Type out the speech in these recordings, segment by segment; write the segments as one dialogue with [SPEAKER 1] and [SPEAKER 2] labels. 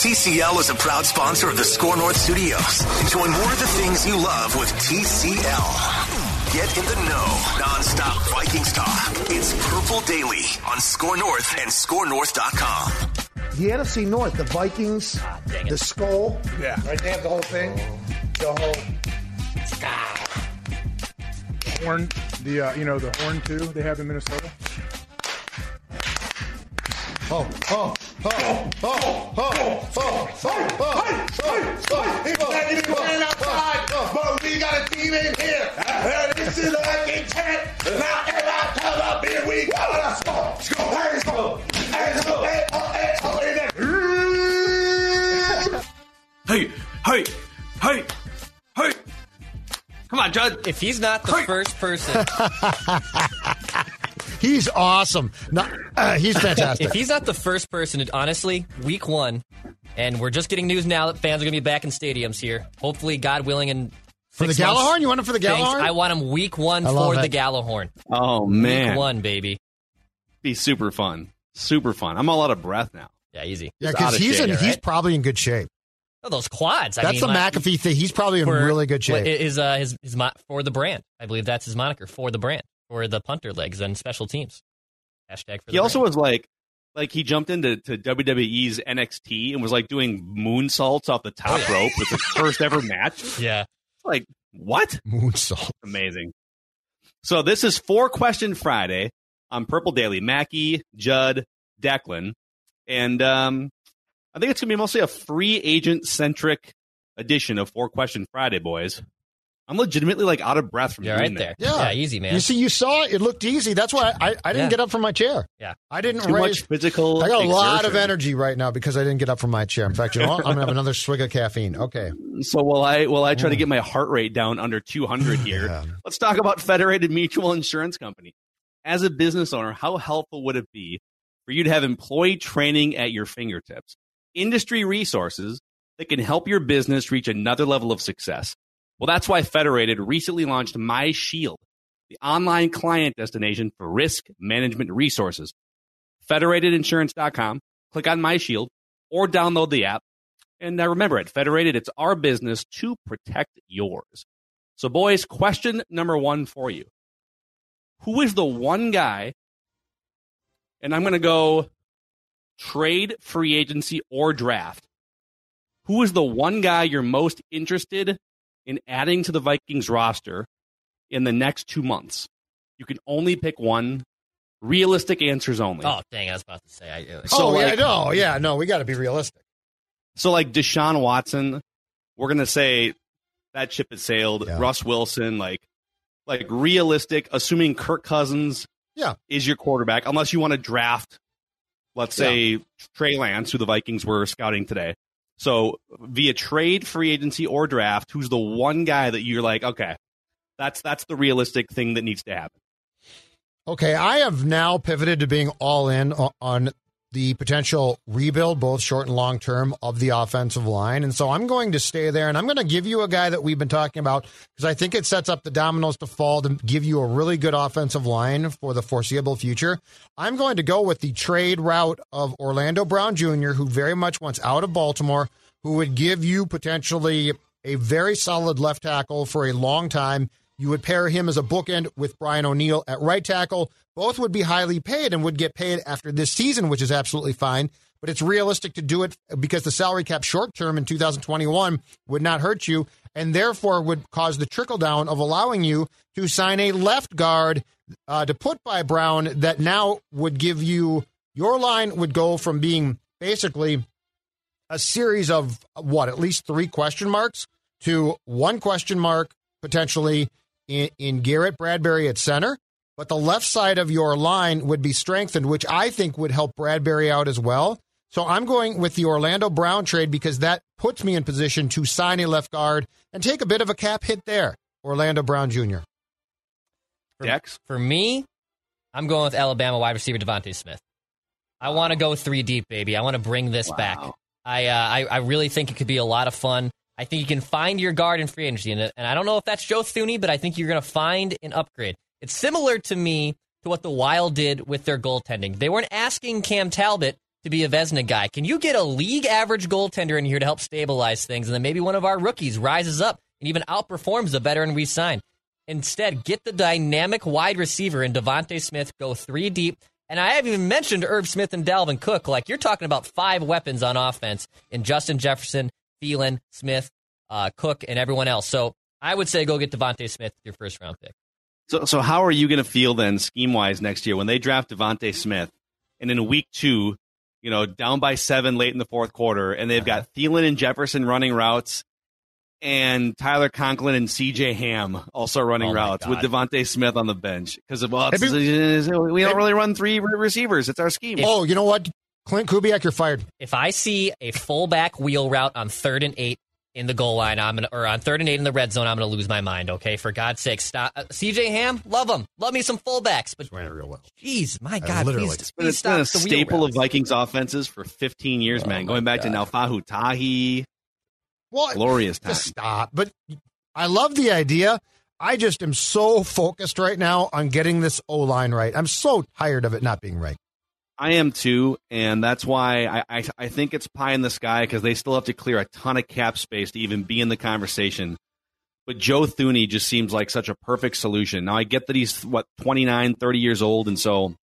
[SPEAKER 1] TCL is a proud sponsor of the Score North Studios. Enjoy more of the things you love with TCL. Get in the know, non-stop Vikings talk. It's Purple Daily on Score North and ScoreNorth.com.
[SPEAKER 2] The NFC North, the Vikings,
[SPEAKER 3] Ah,
[SPEAKER 2] the skull.
[SPEAKER 3] Yeah.
[SPEAKER 2] Right, they have the whole thing. The whole.
[SPEAKER 3] horn, the uh, you know the horn too they have in Minnesota.
[SPEAKER 2] Oh, oh,
[SPEAKER 4] Hey, hey, hey,
[SPEAKER 5] hey. Come on, Judge.
[SPEAKER 6] If he's not the first person.
[SPEAKER 7] He's awesome. No, uh, he's fantastic.
[SPEAKER 6] if he's not the first person, to, honestly, week one, and we're just getting news now that fans are going to be back in stadiums here. Hopefully, God willing, and
[SPEAKER 7] For the Gjallarhorn? You want him for the Gjallarhorn?
[SPEAKER 6] I want him week one
[SPEAKER 7] I love
[SPEAKER 6] for the
[SPEAKER 7] it.
[SPEAKER 6] Gjallarhorn.
[SPEAKER 5] Oh man,
[SPEAKER 6] Week one, baby.
[SPEAKER 5] be super fun, super fun. I'm all out of breath now.
[SPEAKER 6] Yeah, easy.
[SPEAKER 7] yeah,
[SPEAKER 5] He's
[SPEAKER 7] because
[SPEAKER 5] of
[SPEAKER 7] he's
[SPEAKER 5] shape,
[SPEAKER 7] in,
[SPEAKER 6] right?
[SPEAKER 7] he's probably in good shape.
[SPEAKER 6] Oh, those quads. I
[SPEAKER 7] That's
[SPEAKER 6] mean,
[SPEAKER 7] the
[SPEAKER 6] like,
[SPEAKER 7] McAfee thing. He's probably in
[SPEAKER 6] for-
[SPEAKER 7] really good shape.
[SPEAKER 6] Is uh, his his mo- for the brand? I believe that's his moniker for the brand for the punter legs and special teams. Hashtag for
[SPEAKER 5] He also
[SPEAKER 6] brand.
[SPEAKER 5] was like, like he jumped into to WWE's NXT and was like doing moonsaults off the top
[SPEAKER 6] Oh, yeah.
[SPEAKER 5] rope with his first ever match.
[SPEAKER 6] yeah.
[SPEAKER 5] Like what?
[SPEAKER 7] Moonsault.
[SPEAKER 5] Amazing. So this is four question Friday on Purple Daily. Mackie, Judd, Declan, and um, I think it's gonna be mostly a free agent centric edition of Four Question Friday, boys. I'm legitimately like out of breath from
[SPEAKER 6] You're
[SPEAKER 5] doing
[SPEAKER 6] right there.
[SPEAKER 7] Yeah.
[SPEAKER 6] Yeah, easy, man.
[SPEAKER 7] You see, you saw it. It looked easy. That's why I, I didn't
[SPEAKER 6] Yeah.
[SPEAKER 7] get up from my chair.
[SPEAKER 6] Yeah.
[SPEAKER 7] I didn't
[SPEAKER 5] Too
[SPEAKER 7] raise.
[SPEAKER 5] much physical.
[SPEAKER 7] I got a lot of energy right now because I didn't get up from my chair. In fact, you know? I'm gonna have another swig of caffeine. Okay.
[SPEAKER 5] So while I while I try to mm. get my heart rate down under 200 here,
[SPEAKER 7] Yeah.
[SPEAKER 5] let's talk about Federated Mutual Insurance Company. As a business owner, how helpful would it be for you to have employee training at your fingertips? Industry resources that can help your business reach another level of success. Well, that's why Federated recently launched My Shield, the online client destination for risk management resources. Federatedinsurance.com, click on My Shield, or download the app. And uh, remember, at Federated, it's our business to protect yours. So, boys, question number one for you Who is the one guy? And I'm going to go trade, free agency, or draft. Who is the one guy you're most interested in adding to the Vikings roster in the next two months? You can only pick one. Realistic answers only.
[SPEAKER 6] oh, dang! I was about to say. I, uh,
[SPEAKER 5] So,
[SPEAKER 7] oh, yeah, no, yeah, no, we got to be realistic.
[SPEAKER 5] So like Deshaun Watson, we're gonna say that ship has sailed.
[SPEAKER 7] Yeah.
[SPEAKER 5] Russ Wilson, like like realistic, assuming Kirk Cousins
[SPEAKER 7] Yeah.
[SPEAKER 5] is your quarterback, unless you want to draft, let's say Trey Lance, who the Vikings were scouting today. So via trade, free agency, or draft, who's the one guy that you're like, okay, that's that's the realistic thing that needs to happen.
[SPEAKER 7] Okay, I have now pivoted to being all in on the potential rebuild, both short and long term, of the offensive line. And so I'm going to stay there and I'm going to give you a guy that we've been talking about because I think it sets up the dominoes to fall to give you a really good offensive line for the foreseeable future. I'm going to go with the trade route of Orlando Brown Jr., who very much wants out of Baltimore, who would give you potentially a very solid left tackle for a long time. You would pair him as a bookend with Brian O'Neill at right tackle. Both would be highly paid and would get paid after this season, which is absolutely fine. but it's realistic to do it because the salary cap short term in 2021 would not hurt you and therefore would cause the trickle down of allowing you to sign a left guard uh, to put by Brown that now would give you your line would go from being basically a series of what at least three question marks to one question mark potentially in, in Garrett Bradbury at center. But the left side of your line would be strengthened, which I think would help Bradbury out as well. So I'm going with the Orlando Brown trade because that puts me in position to sign a left guard and take a bit of a cap hit there. Orlando Brown Jr.
[SPEAKER 6] For, Dex? For me, I'm going with Alabama wide receiver DeVonta Smith. I want to go three deep, baby. I want to bring this wow. back. I, uh, I I really think it could be a lot of fun. I think you can find your guard in free agency, and, and I don't know if that's Joe Thuney, but I think you're going to find an upgrade. It's similar to me to what the Wild did with their goaltending. They weren't asking Cam Talbot to be a Vezina guy. Can you get a league average goaltender in here to help stabilize things, and then maybe one of our rookies rises up and even outperforms the veteran we signed? Instead, get the dynamic wide receiver in DeVonta Smith, go three deep. And I haven't even mentioned Irv Smith and Dalvin Cook. Like, you're talking about five weapons on offense in Justin Jefferson, Thielen, Smith, uh, Cook, and everyone else. So I would say go get DeVonta Smith your first round pick.
[SPEAKER 5] So, so how are you going to feel then, scheme wise, next year when they draft DeVonta Smith, and in week two, you know, down by seven late in the fourth quarter, and they've got Thielen and Jefferson running routes, and Tyler Conklin and C.J. Ham also running oh routes with DeVonta Smith on the bench because of well, we don't really run three receivers. It's our scheme.
[SPEAKER 7] oh, you know what? Klint Kubiak, you're fired.
[SPEAKER 6] If I see a fullback wheel route on third and eight in the goal line, I'm gonna or on third and eight in the red zone, I'm gonna lose my mind. Okay, for God's sake, stop. Uh, CJ Ham, love him, love me some fullbacks, but
[SPEAKER 7] ran it real well.
[SPEAKER 6] Jeez, my God,
[SPEAKER 7] literally.
[SPEAKER 6] please,
[SPEAKER 5] it's
[SPEAKER 6] please
[SPEAKER 5] been
[SPEAKER 6] stop
[SPEAKER 5] a staple of Vikings offenses for 15 years,
[SPEAKER 7] Oh,
[SPEAKER 5] man. Going back
[SPEAKER 7] God.
[SPEAKER 5] to Naufahu Tahi,
[SPEAKER 7] Well,
[SPEAKER 5] glorious time.
[SPEAKER 7] Just stop. But I love the idea. I just am so focused right now on getting this O line right. I'm so tired of it not being right.
[SPEAKER 5] I am too, and that's why I, I, I think it's pie in the sky because they still have to clear a ton of cap space to even be in the conversation. But Joe Thuney just seems like such a perfect solution. Now I get that he's what 29, 30 years old, and so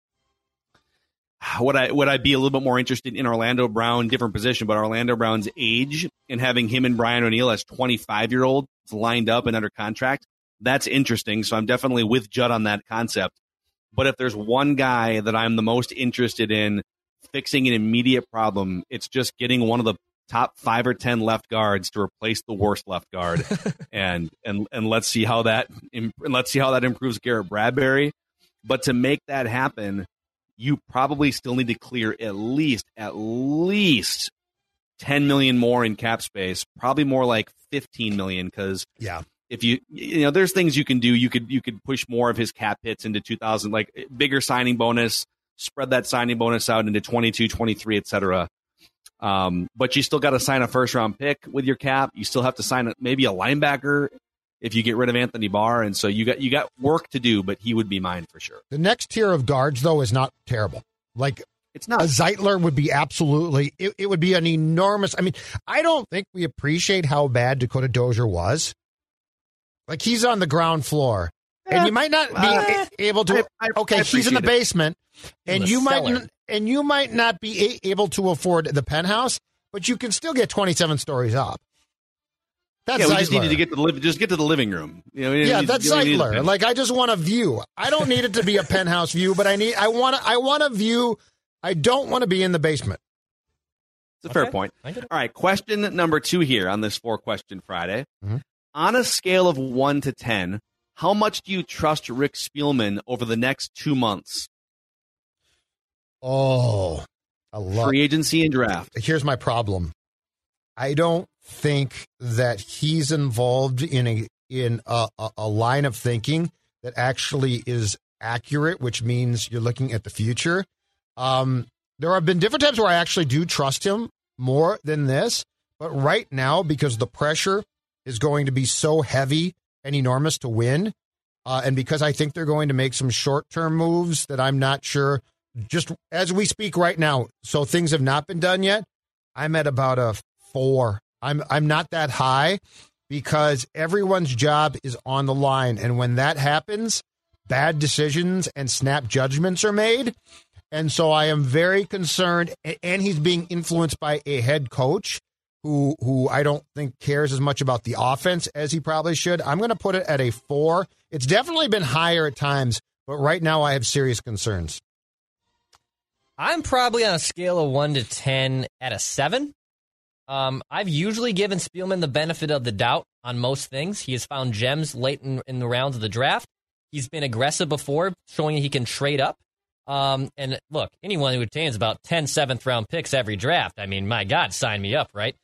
[SPEAKER 5] would I would I be a little bit more interested in Orlando Brown, different position, but Orlando Brown's age and having him and Brian O'Neill as 25 year olds lined up and under contract, that's interesting. So I'm definitely with Judd on that concept. But if there's one guy that I'm the most interested in fixing an immediate problem, it's just getting one of the top five or ten left guards to replace the worst left guard, and and and let's see how that and let's see how that improves Garrett Bradbury. But to make that happen, you probably still need to clear at least at least 10 million more in cap space, probably more like 15 million cuz
[SPEAKER 7] Yeah.
[SPEAKER 5] If you you know there's things you can do you could you could push more of his cap hits into 2000 like bigger signing bonus spread that signing bonus out into 22 23 etc um, but you still got to sign a first round pick with your cap you still have to sign a, maybe a linebacker if you get rid of Anthony Barr and so you got you got work to do but he would be mine for sure
[SPEAKER 7] The next tier of guards, though, is not terrible. Like
[SPEAKER 5] it's not.
[SPEAKER 7] a Zeitler would be absolutely, it, it would be an enormous. I mean, I don't think we appreciate how bad Dakota Dozier was. Like he's on the ground floor. And you might not be
[SPEAKER 5] Uh,
[SPEAKER 7] able to.
[SPEAKER 5] I- I-
[SPEAKER 7] okay,
[SPEAKER 5] I
[SPEAKER 7] he's in the
[SPEAKER 5] appreciate it.
[SPEAKER 7] basement, and
[SPEAKER 6] the
[SPEAKER 7] you might
[SPEAKER 6] cellar.
[SPEAKER 7] n- and you might not be a- able to afford the penthouse, but you can still get twenty seven stories up. That's
[SPEAKER 5] yeah we just
[SPEAKER 7] Zeitler.
[SPEAKER 5] needed to get to the live just get to the living room you know,
[SPEAKER 7] Yeah,
[SPEAKER 5] need-
[SPEAKER 7] that's
[SPEAKER 5] you know, we need
[SPEAKER 7] Zeitler. Like I just want a view. I don't need it to be a penthouse view, but I need I want I want a view. I don't want to be in the basement.
[SPEAKER 5] It's a fair point.
[SPEAKER 6] I get it.
[SPEAKER 5] All right, question number two here on this four question Friday.
[SPEAKER 7] Mhm.
[SPEAKER 5] On a scale of one to 10, how much do you trust Rick Spielman over the next two months?
[SPEAKER 7] Oh, I love.
[SPEAKER 5] Free agency and draft.
[SPEAKER 7] Here's my problem. I don't think that he's involved in a in a, a, a line of thinking that actually is accurate, which means you're looking at the future. Um, there have been different times where I actually do trust him more than this, but right now, because the pressure is going to be so heavy and enormous to win, uh, and because I think they're going to make some short term moves that I'm not sure, just as we speak right now, so things have not been done yet. I'm at about a four. I'm I'm not that high because everyone's job is on the line, and when that happens, bad decisions and snap judgments are made, And so I am very concerned. And he's being influenced by a head coach who who I don't think cares as much about the offense as he probably should. I'm going to put it at a four. It's definitely been higher at times, but right now I have serious concerns.
[SPEAKER 6] I'm probably on a scale of one to ten at a seven. Um, I've usually given Spielman the benefit of the doubt on most things. He has found gems late in, in the rounds of the draft. He's been aggressive before, showing he can trade up. Um, and look, anyone who attains about 10 seventh round picks every draft, I mean, my God, sign me up, right?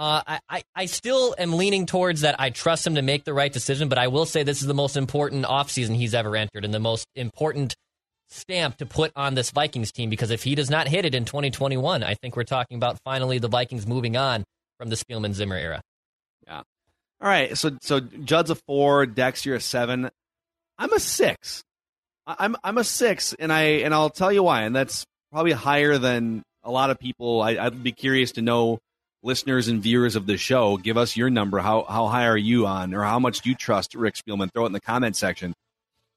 [SPEAKER 6] Uh, I, I, still am leaning towards that. I trust him to make the right decision, but I will say this is the most important offseason he's ever entered and the most important stamp to put on this Vikings team because if he does not hit it in 2021, I think we're talking about finally the Vikings moving on from the Spielman Zimmer era.
[SPEAKER 5] Yeah. All right. So so Judd's a four, Dex you're a seven. I'm a six. I'm I'm a six, and I and I'll tell you why, and that's probably higher than a lot of people. I, I'd be curious to know listeners and viewers of the show, give us your number. How how high are you on, or how much do you trust Rick Spielman? Throw it in the comment section.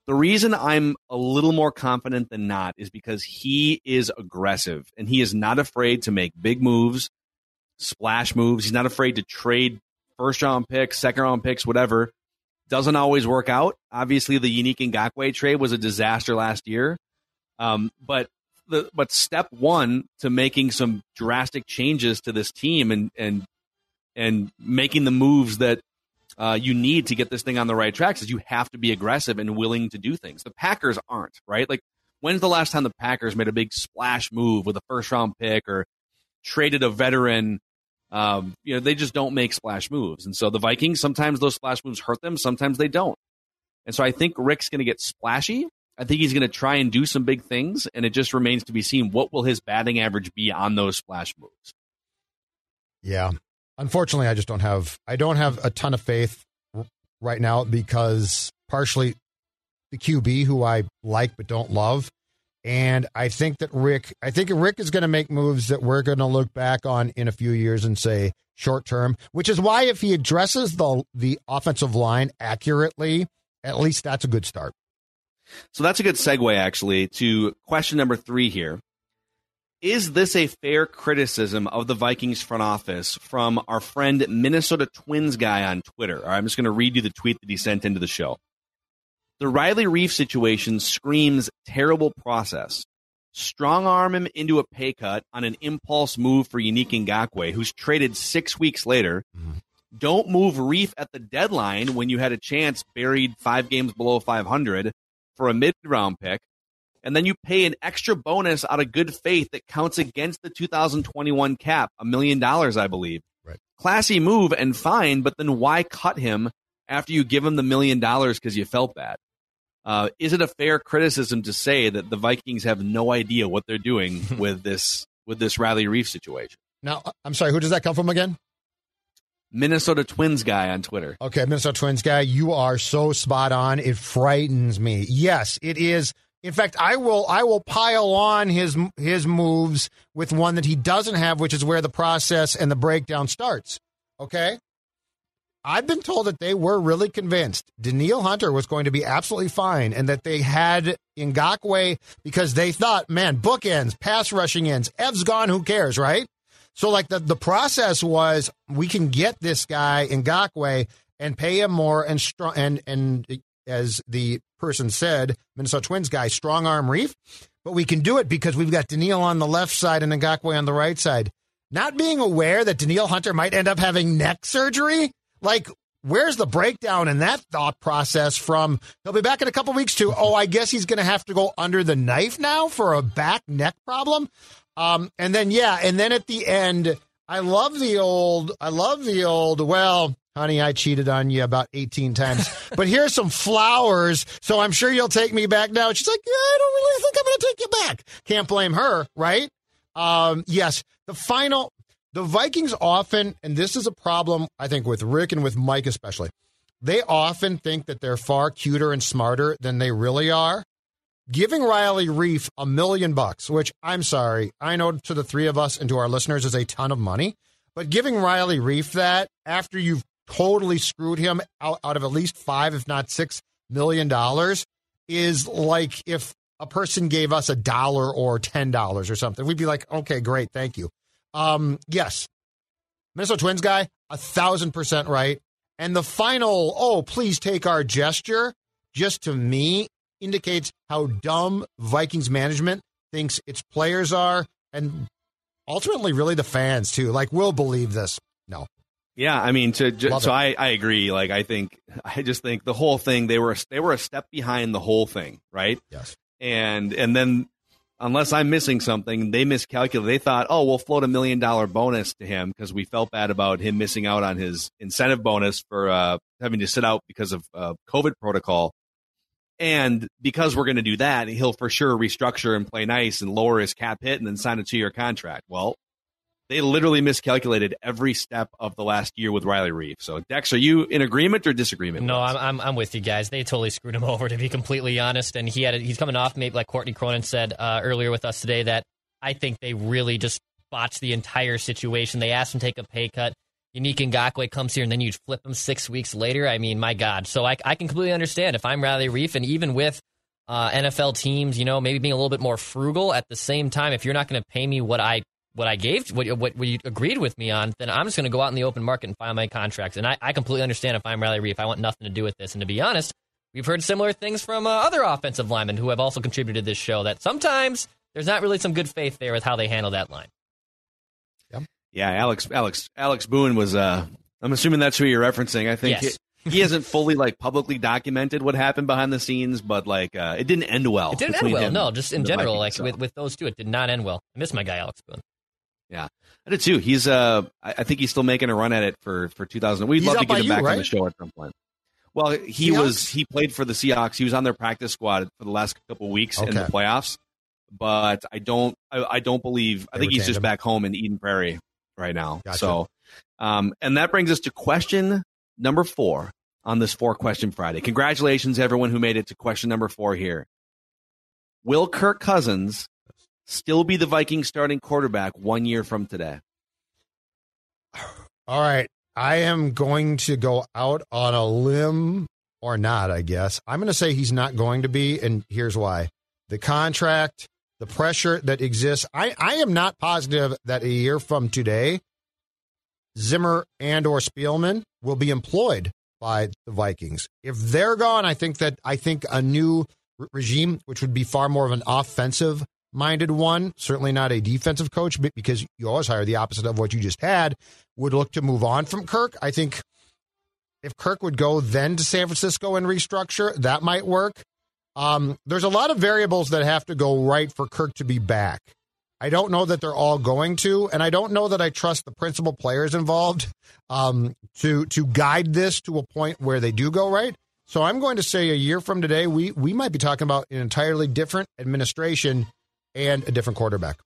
[SPEAKER 5] The reason I'm a little more confident than not is because he is aggressive and he is not afraid to make big moves, splash moves. He's not afraid to trade first round picks, second round picks, whatever. Doesn't always work out. Obviously, the Yannick Ngakoue trade was a disaster last year. Um, but the but step one to making some drastic changes to this team and and and making the moves that uh, you need to get this thing on the right tracks is you have to be aggressive and willing to do things. The Packers aren't right. Like when's the last time the Packers made a big splash move with a first round pick or traded a veteran? Um, you know, they just don't make splash moves, and so the Vikings sometimes those splash moves hurt them, sometimes they don't. And so I think Rick's going to get splashy, I think he's going to try and do some big things, and it just remains to be seen what will his batting average be on those splash moves.
[SPEAKER 7] Yeah, unfortunately, I just don't have I don't have a ton of faith right now because partially the QB who I like but don't love, and I think that Rick I think Rick is going to make moves that we're going to look back on in a few years and say short term, which is why if he addresses the the offensive line accurately, at least that's a good start.
[SPEAKER 5] So that's a good segue, actually, to question number three here. Is this a fair criticism of the Vikings front office from our friend Minnesota Twins guy on Twitter? I'm just going to read you the tweet that he sent into the show. The Riley Reiff situation screams terrible process. Strong arm him into a pay cut on an impulse move for Yannick Ngakoue, who's traded six weeks later. Mm-hmm. Don't move Reiff at the deadline when you had a chance buried five games below 500 for a mid round pick, and then you pay an extra bonus out of good faith that counts against the 2021 cap, a million dollars, I believe.
[SPEAKER 7] Right.
[SPEAKER 5] Classy move and fine, but then why cut him after you give him the million dollars because you felt bad? Uh, is it a fair criticism to say that the Vikings have no idea what they're doing with this with this Riley Reiff situation?
[SPEAKER 7] Now, I'm sorry, who does that come from again?
[SPEAKER 5] Minnesota Twins guy on Twitter.
[SPEAKER 7] Okay, Minnesota Twins guy, you are so spot on. It frightens me. Yes, it is. In fact, I will I will pile on his his moves with one that he doesn't have, which is where the process and the breakdown starts. Okay? I've been told that they were really convinced Danielle Hunter was going to be absolutely fine and that they had Ngakoue because they thought, man, bookends, pass rushing ends, Ev's gone, who cares, right? So like the the process was we can get this guy Ngakoue and pay him more and strong and and as the person said, Minnesota Twins guy, strong arm Reiff, but we can do it because we've got Danielle on the left side and Ngakoue on the right side. Not being aware that Danielle Hunter might end up having neck surgery, like where's the breakdown in that thought process from he'll be back in a couple weeks to oh i guess he's going to have to go under the knife now for a back neck problem um, and then yeah, and then at the end, I love the old. I love the old. Well, honey, I cheated on you about 18 times, but here's some flowers. So I'm sure you'll take me back now. she's like, yeah, I don't really think I'm going to take you back. Can't blame her, right? Um, yes, the final, the Vikings often, and this is a problem, I think, with Rick and with Mike especially. They often think that they're far cuter and smarter than they really are giving Riley Reiff a million bucks, which I'm sorry, I know to the three of us and to our listeners is a ton of money, but giving Riley Reiff that after you've totally screwed him out, out of at least five, if not six million dollars, is like if a person gave us a dollar or ten dollars or something, we'd be like, okay, great, thank you. Um, yes, Minnesota Twins guy, a thousand percent right. And the final, oh, please take our gesture, just to me indicates how dumb Vikings management thinks its players are, and ultimately, really the fans too. Like, we'll believe this. No.
[SPEAKER 5] Yeah, I mean, to, ju- so I, I agree. Like, I think I just think the whole thing they were they were a step behind the whole thing, right?
[SPEAKER 7] Yes.
[SPEAKER 5] And and then unless I'm missing something, they miscalculated. They thought, oh, we'll float a million dollar bonus to him because we felt bad about him missing out on his incentive bonus for uh, having to sit out because of uh, COVID protocol. And because we're going to do that, he'll for sure restructure and play nice and lower his cap hit and then sign a two year contract. Well, they literally miscalculated every step of the last year with Riley Reiff. So, Dex, are you in agreement or disagreement?
[SPEAKER 6] No, I'm, I'm, I'm with you guys. They totally screwed him over, to be completely honest. And he had a, he's coming off, maybe like Courtney Cronin said uh, earlier with us today, that I think they really just botched the entire situation. They asked him to take a pay cut. Yannick Ngakoue comes here, and then you'd flip him six weeks later. I mean, my God. So I, I can completely understand if I'm Riley Reiff, and even with uh, NFL teams, you know, maybe being a little bit more frugal at the same time, if you're not going to pay me what I what I gave, what, what, what you agreed with me on, then I'm just going to go out in the open market and file my contracts. And I, I completely understand if I'm Riley Reiff, I want nothing to do with this. And to be honest, we've heard similar things from uh, other offensive linemen who have also contributed to this show that sometimes there's not really some good faith there with how they handle that line.
[SPEAKER 5] Yep. Yeah, Alex, Alex, Alex Boone was. Uh, I'm assuming that's who you're referencing. I think
[SPEAKER 6] yes.
[SPEAKER 5] he, he hasn't fully like publicly documented what happened behind the scenes, but like uh, it didn't end well.
[SPEAKER 6] It didn't end well. No, just in general, Vikings, like so. with, with those two, it did not end well. I miss my guy Alex Boone.
[SPEAKER 5] Yeah, I did too. He's uh, I think he's still making a run at it for for 2000. We'd
[SPEAKER 7] he's
[SPEAKER 5] love to get him
[SPEAKER 7] you,
[SPEAKER 5] back
[SPEAKER 7] right?
[SPEAKER 5] on the show at some point. Well, he
[SPEAKER 7] Seahawks?
[SPEAKER 5] was he played for the Seahawks. He was on their practice squad for the last couple weeks in the playoffs. But I don't I, I don't believe I
[SPEAKER 7] They
[SPEAKER 5] think he's just
[SPEAKER 7] him.
[SPEAKER 5] back home in Eden Prairie right now.
[SPEAKER 7] Gotcha.
[SPEAKER 5] So, um, and that brings us to question number four on this four question Friday. Congratulations, everyone who made it to question number four here. Will Kirk Cousins still be the Vikings starting quarterback one year from today?
[SPEAKER 7] All right. I am going to go out on a limb or not, I guess. I'm going to say he's not going to be, and here's why. The contract, the pressure that exists. I, I am not positive that a year from today, Zimmer and or Spielman will be employed by the Vikings. If they're gone, I think that I think a new re- regime, which would be far more of an offensive minded one, certainly not a defensive coach, because you always hire the opposite of what you just had, would look to move on from Kirk. I think if Kirk would go then to San Francisco and restructure, that might work. Um, there's a lot of variables that have to go right for Kirk to be back. I don't know that they're all going to, and I don't know that I trust the principal players involved um, to to guide this to a point where they do go right. So I'm going to say a year from today, we we might be talking about an entirely different administration and a different quarterback.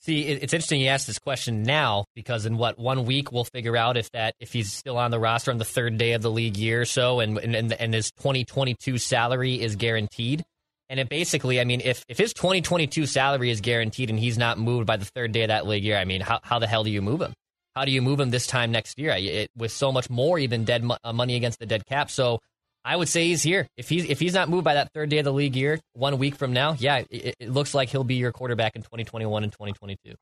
[SPEAKER 6] See, it's interesting you asked this question now because in what one week we'll figure out if that if he's still on the roster on the third day of the league year or so, and and and, his 2022 salary is guaranteed. And it basically, I mean, if if his 2022 salary is guaranteed and he's not moved by the third day of that league year, I mean, how how the hell do you move him? How do you move him this time next year? It, with so much more even dead mo- uh, money against the dead cap. So I would say he's here. If he's if he's not moved by that third day of the league year, one week from now, yeah, it, it looks like he'll be your quarterback in 2021 and 2022.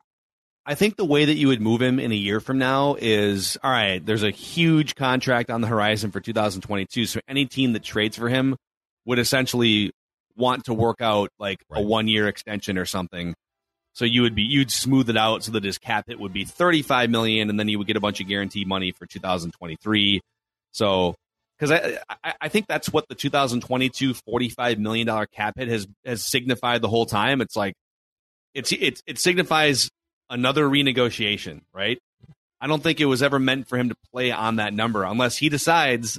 [SPEAKER 5] I think the way that you would move him in a year from now is all right, there's a huge contract on the horizon for 2022. So any team that trades for him would essentially want to work out like a one year extension or something. So you would be you'd smooth it out so that his cap hit would be 35 million and then you would get a bunch of guaranteed money for 2023. So because I, I I think that's what the 2022 45 million dollar cap hit has has signified the whole time. It's like it's it it signifies another renegotiation, right? I don't think it was ever meant for him to play on that number unless he decides,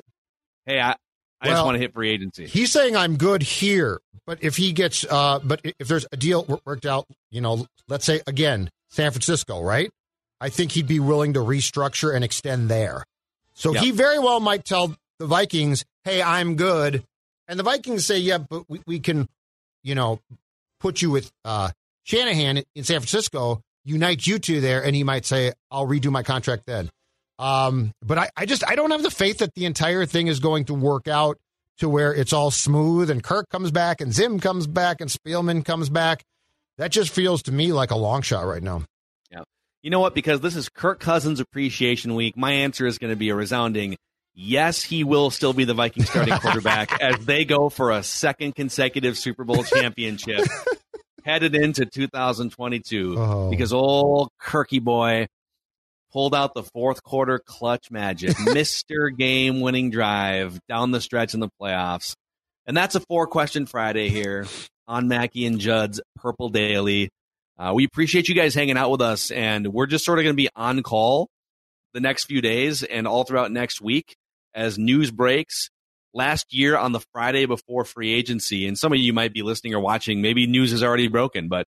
[SPEAKER 5] hey, I, I just want to hit free agency.
[SPEAKER 7] He's saying I'm good here, but if he gets, uh, but if there's a deal worked out, you know, let's say again San Francisco, right? I think he'd be willing to restructure and extend there. So
[SPEAKER 5] Yep.
[SPEAKER 7] he very well might tell the Vikings, "Hey, I'm good," and the Vikings say, "Yeah, but we, we can, you know, put you with uh, Shanahan in San Francisco, unite you two there," and he might say, "I'll redo my contract then." Um, but I, I just I don't have the faith that the entire thing is going to work out to where it's all smooth and Kirk comes back and Zim comes back and Spielman comes back. That just feels to me like a long shot right now.
[SPEAKER 5] Yeah. You know what? Because this is Kirk Cousins Appreciation Week, my answer is going to be a resounding yes, he will still be the Viking starting quarterback as they go for a second consecutive Super Bowl championship headed into 2022 oh. because old Kirky boy pulled out the fourth quarter clutch magic, Mr. Game winning drive down the stretch in the playoffs. And that's a four question Friday here on Mackey and Judd's Purple Daily. Uh, we appreciate you guys hanging out with us, and we're just sort of going to be on call the next few days and all throughout next week as news breaks. Last year on the Friday before free agency, and some of you might be listening or watching, maybe news is already broken, but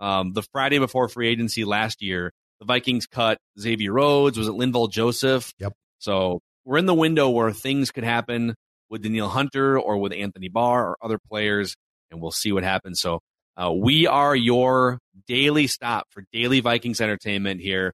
[SPEAKER 5] um, the Friday before free agency last year, the Vikings cut Xavier Rhodes. Was it Linval Joseph?
[SPEAKER 7] Yep.
[SPEAKER 5] So we're in the window where things could happen with Danielle Hunter or with Anthony Barr or other players, and we'll see what happens. So uh, we are your daily stop for daily Vikings entertainment here.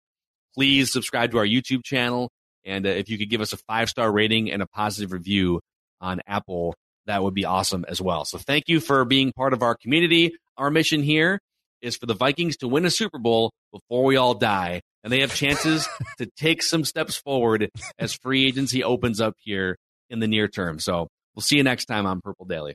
[SPEAKER 5] Please subscribe to our YouTube channel. And uh, if you could give us a five star rating and a positive review on Apple, that would be awesome as well. So thank you for being part of our community. Our mission here is for the Vikings to win a Super Bowl before we all die. And they have chances to take some steps forward as free agency opens up here in the near term. So we'll see you next time on Purple Daily.